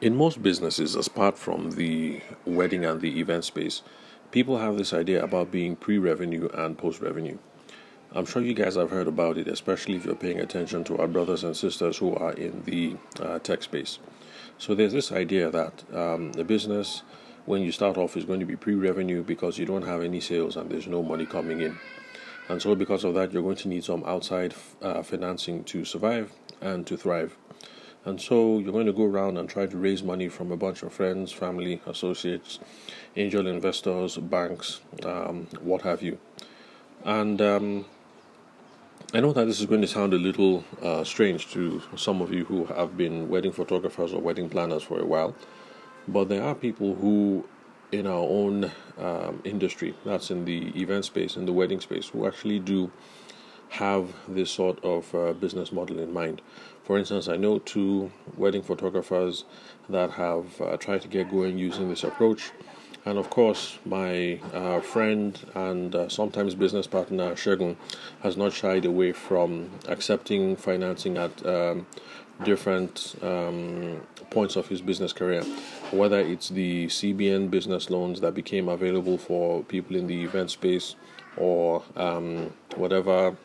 In most businesses, apart from the wedding and the event space, people have this idea about being pre revenue and post revenue. I'm sure you guys have heard about it, especially if you're paying attention to our brothers and sisters who are in the uh, tech space. So there's this idea that um, the business, when you start off, is going to be pre revenue because you don't have any sales and there's no money coming in. And so, because of that, you're going to need some outside uh, financing to survive and to thrive. And so you're going to go around and try to raise money from a bunch of friends, family, associates, angel investors, banks, um, what have you. And um, I know that this is going to sound a little uh, strange to some of you who have been wedding photographers or wedding planners for a while, but there are people who, in our own um, industry, that's in the event space, in the wedding space, who actually do have this sort of uh, business model in mind. For instance, I know two wedding photographers that have uh, tried to get going using this approach. And of course, my uh, friend and uh, sometimes business partner Shegun has not shied away from accepting financing at um, different um, points of his business career, whether it's the CBN business loans that became available for people in the event space or um, whatever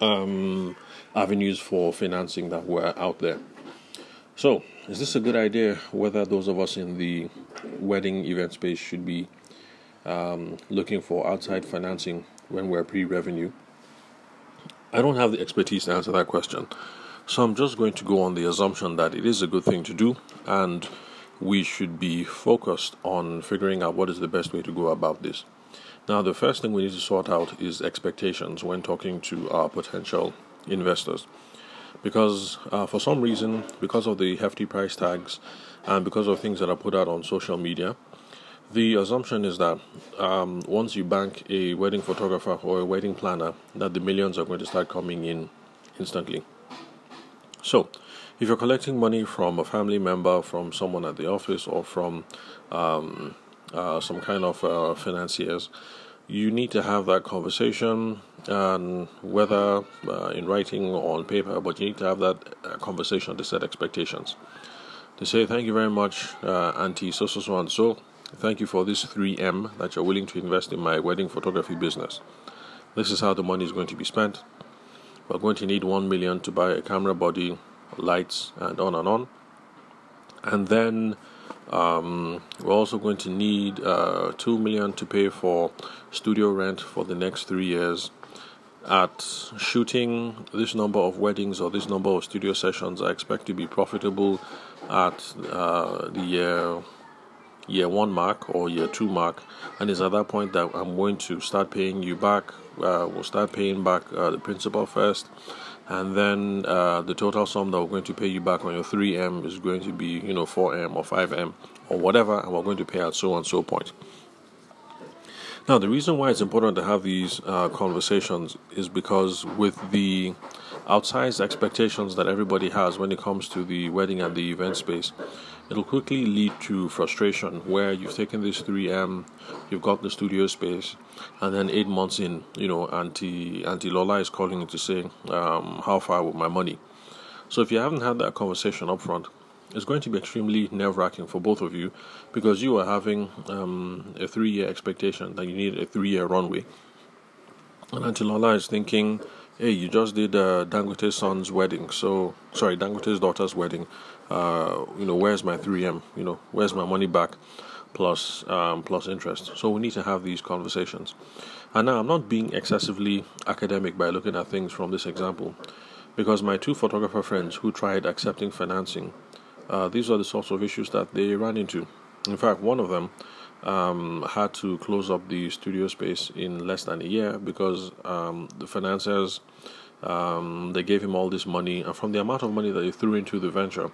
um, avenues for financing that were out there. So, is this a good idea? Whether those of us in the wedding event space should be um, looking for outside financing when we're pre revenue? I don't have the expertise to answer that question. So, I'm just going to go on the assumption that it is a good thing to do and we should be focused on figuring out what is the best way to go about this. Now, the first thing we need to sort out is expectations when talking to our potential investors. Because uh, for some reason, because of the hefty price tags and because of things that are put out on social media, the assumption is that um, once you bank a wedding photographer or a wedding planner, that the millions are going to start coming in instantly. So, if you're collecting money from a family member, from someone at the office, or from um, uh, some kind of uh, financiers, you need to have that conversation, and whether uh, in writing or on paper, but you need to have that uh, conversation to set expectations. To say thank you very much, uh, Auntie so so so and so. Thank you for this 3M that you're willing to invest in my wedding photography business. This is how the money is going to be spent. We're going to need 1 million to buy a camera body, lights, and on and on. And then um, we're also going to need uh, two million to pay for studio rent for the next three years. At shooting this number of weddings or this number of studio sessions, I expect to be profitable at uh, the year year one mark or year two mark, and it's at that point that I'm going to start paying you back. Uh, we'll start paying back uh, the principal first, and then uh, the total sum that we're going to pay you back on your 3M is going to be, you know, 4M or 5M or whatever, and we're going to pay at so and so point. Now, the reason why it's important to have these uh, conversations is because with the outsized expectations that everybody has when it comes to the wedding and the event space, it'll quickly lead to frustration where you've taken this 3M, you've got the studio space, and then eight months in, you know, Auntie, Auntie Lola is calling you to say, um, how far with my money? So if you haven't had that conversation up front, it's going to be extremely nerve wracking for both of you because you are having um, a three year expectation that you need a three year runway. And Auntie Lola is thinking, hey, you just did uh, Dangote's son's wedding, so sorry, Dangote's daughter's wedding. Uh, you know, where's my 3M? You know, where's my money back plus um, plus interest? So we need to have these conversations. And now I'm not being excessively academic by looking at things from this example, because my two photographer friends who tried accepting financing, uh, these are the sorts of issues that they ran into. In fact, one of them um, had to close up the studio space in less than a year because um, the financiers um, they gave him all this money, and from the amount of money that they threw into the venture,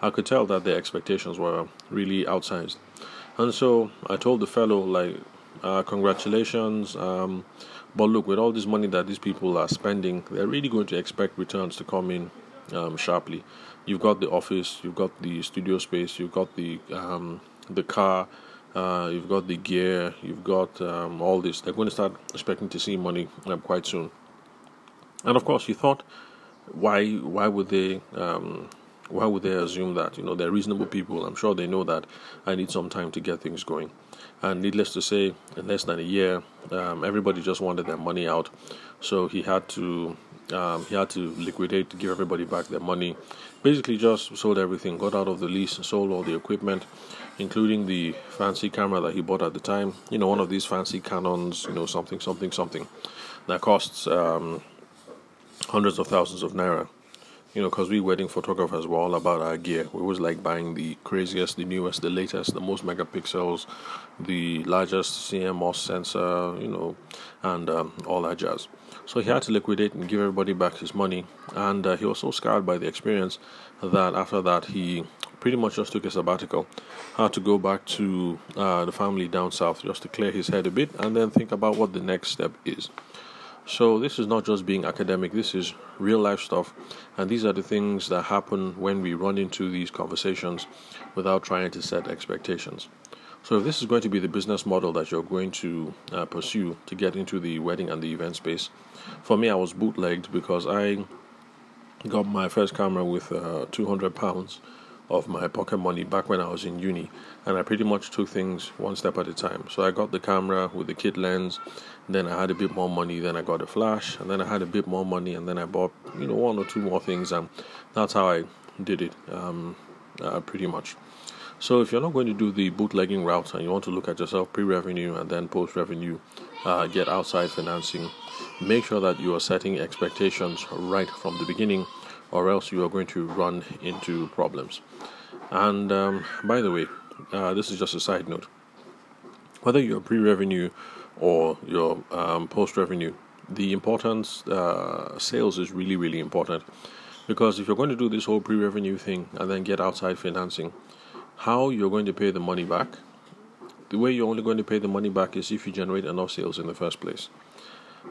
I could tell that their expectations were really outsized. And so I told the fellow, like, uh, congratulations. Um, but look, with all this money that these people are spending, they're really going to expect returns to come in um, sharply. You've got the office, you've got the studio space, you've got the um, the car, uh, you've got the gear, you've got um, all this. They're going to start expecting to see money um, quite soon. And of course, you thought, why why would they um, Why would they assume that? You know, they're reasonable people. I'm sure they know that I need some time to get things going. And needless to say, in less than a year, um, everybody just wanted their money out. So he had to um, he had to liquidate to give everybody back their money. Basically, just sold everything, got out of the lease, sold all the equipment, including the fancy camera that he bought at the time. You know, one of these fancy Canons, you know, something, something, something that costs um, hundreds of thousands of naira. You know, because we wedding photographers were all about our gear. We always like buying the craziest, the newest, the latest, the most megapixels, the largest CMOS sensor, you know, and um, all that jazz. So he had to liquidate and give everybody back his money. And uh, he was so scarred by the experience that after that, he pretty much just took a sabbatical. Had to go back to uh, the family down south just to clear his head a bit and then think about what the next step is. So, this is not just being academic, this is real life stuff. And these are the things that happen when we run into these conversations without trying to set expectations. So, if this is going to be the business model that you're going to uh, pursue to get into the wedding and the event space, for me, I was bootlegged because I got my first camera with uh, 200 pounds of my pocket money back when I was in uni, and I pretty much took things one step at a time. So, I got the camera with the kit lens, then I had a bit more money, then I got a flash, and then I had a bit more money, and then I bought, you know, one or two more things, and that's how I did it um, uh, pretty much. So if you're not going to do the bootlegging route and you want to look at yourself pre-revenue and then post-revenue, uh, get outside financing, make sure that you are setting expectations right from the beginning, or else you are going to run into problems. And um, by the way, uh, this is just a side note. Whether you're pre-revenue or your um, post-revenue, the importance uh, sales is really really important because if you're going to do this whole pre-revenue thing and then get outside financing how you're going to pay the money back. The way you're only going to pay the money back is if you generate enough sales in the first place.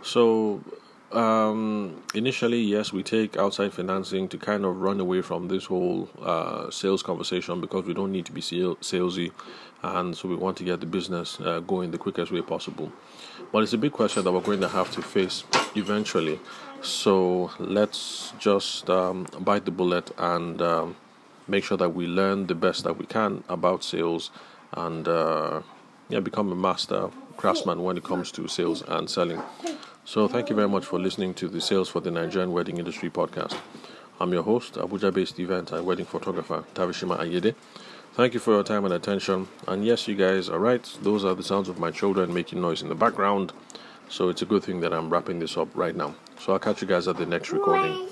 So, um, initially, yes, we take outside financing to kind of run away from this whole uh, sales conversation because we don't need to be salesy, and so we want to get the business uh, going the quickest way possible. But it's a big question that we're going to have to face eventually. So let's just um, bite the bullet and um, make sure that we learn the best that we can about sales and uh, yeah, become a master craftsman when it comes to sales and selling. So, thank you very much for listening to the Sales for the Nigerian Wedding Industry podcast. I'm your host, Abuja based event and wedding photographer, Tavishima Ayede. Thank you for your time and attention. And yes, you guys are right, those are the sounds of my children making noise in the background. So, it's a good thing that I'm wrapping this up right now. So, I'll catch you guys at the next recording.